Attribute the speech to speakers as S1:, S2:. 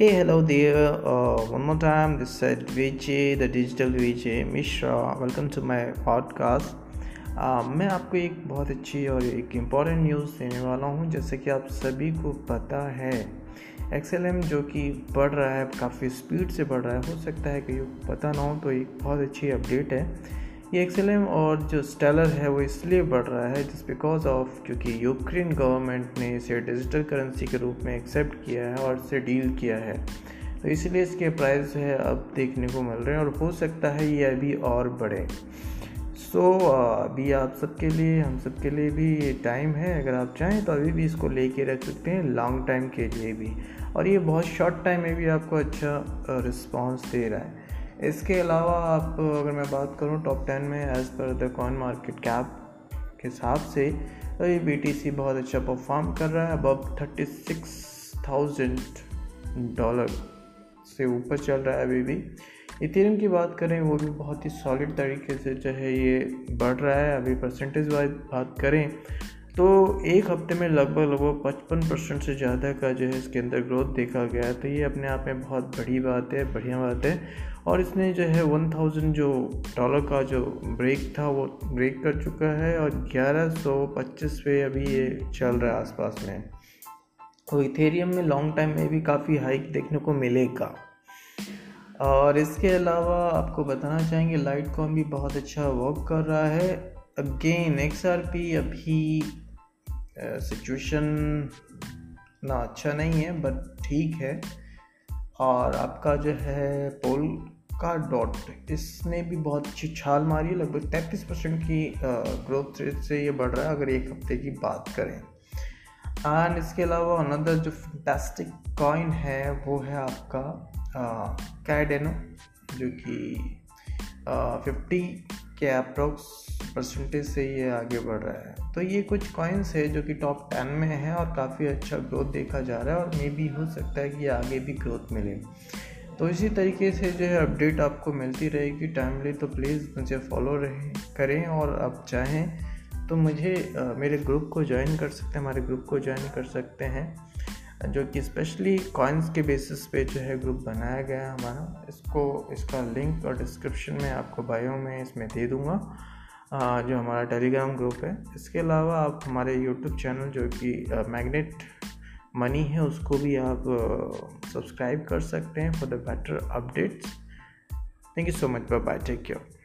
S1: Hey, hello there. Uh, one more time, this is Vijay, the digital Vijay Mishra. Welcome to my podcast. Uh, मैं आपको एक बहुत अच्छी और एक इंपॉर्टेंट न्यूज़ देने वाला हूँ जैसे कि आप सभी को पता है एक्सएलएम जो कि बढ़ रहा है काफ़ी स्पीड से बढ़ रहा है हो सकता है कि पता ना हो तो एक बहुत अच्छी अपडेट है ये एक्सएलएम और जो स्टेलर है वो इसलिए बढ़ रहा है जिस बिकॉज़ ऑफ़ क्योंकि यूक्रेन गवर्नमेंट ने इसे डिजिटल करेंसी के रूप में एक्सेप्ट किया है और इसे डील किया है। तो इसलिए इसके प्राइस है अब देखने को मिल रहे हैं और हो सकता है ये अभी और बढ़े। सो so, अभी आप सबके लिए हम सबके लिए भी ये टाइम है। अगर आप चाहें तो अभी भी इसको लेके रख सकते हैं लॉन्ग टाइम के लिए भी। और ये बहुत शॉर्ट टाइम में भी आपको अच्छा रिस्पॉन्स दे रहा है। इसके अलावा आप अगर मैं बात करूँ टॉप टेन में as per the coin market cap के हिसाब से तो ये बी टी सी बहुत अच्छा परफॉर्म कर रहा है अब थर्टी सिक्स थाउज़ेंड डॉलर से ऊपर चल रहा है अभी भी। इथेरियम की बात करें, वो भी बहुत ही सॉलिड तरीके से जो है ये बढ़ रहा है। अभी परसेंटेज वाइज बात करें तो एक हफ़्ते में लगभग लगभग पचपन परसेंट से ज़्यादा का जो है इसके अंदर ग्रोथ देखा गया है। तो ये अपने आप में बहुत बड़ी बात है, बढ़िया बात है। और इसने जो है वन थाउज़ेंड जो डॉलर का जो ब्रेक था, वो ब्रेक कर चुका है और ग्यारह सौ पच्चीस पे अभी ये चल रहा है आसपास में। तो इथेरियम में लॉन्ग टाइम में भी काफ़ी हाइक देखने को मिलेगा। और इसके अलावा आपको बताना चाहेंगे लाइट कॉम भी बहुत अच्छा वर्क कर रहा है। अगेन एक्स आर पी अभी सिचुएशन ना अच्छा नहीं है बट ठीक है। और आपका जो है पोल का डॉट इसने भी बहुत अच्छी छाल मारी है। लगभग तैंतीस परसेंट की ग्रोथ रेट से ये बढ़ रहा है, अगर एक हफ़्ते की बात करें। एंड इसके अलावा अनदर जो फैंटास्टिक कॉइन है, वो है आपका कैडेनो जो कि फिफ्टी के अप्रोक्स परसेंटेज से ये आगे बढ़ रहा है। तो ये कुछ कॉइन्स है जो कि टॉप टेन में है और काफ़ी अच्छा ग्रोथ देखा जा रहा है और मे भी हो सकता है कि आगे भी ग्रोथ मिले। तो इसी तरीके से जो है अपडेट आपको मिलती रहेगी टाइमली तो प्लीज़ मुझे फॉलो रहे करें और आप चाहें तो मुझे आ, मेरे ग्रुप को ज्वाइन कर सकते हैं हमारे ग्रुप को ज्वाइन कर सकते हैं जो कि स्पेशली कॉइन्स के बेसिस पे जो है ग्रुप बनाया गया है हमारा। इसको इसका लिंक और डिस्क्रिप्शन में आपको बायो में इसमें दे दूँगा। जो हमारा टेलीग्राम ग्रुप है, इसके अलावा आप हमारे यूट्यूब चैनल जो कि मैग्नेट मनी है, उसको भी आप सब्सक्राइब कर सकते हैं for the better updates thank you so much bye bye take care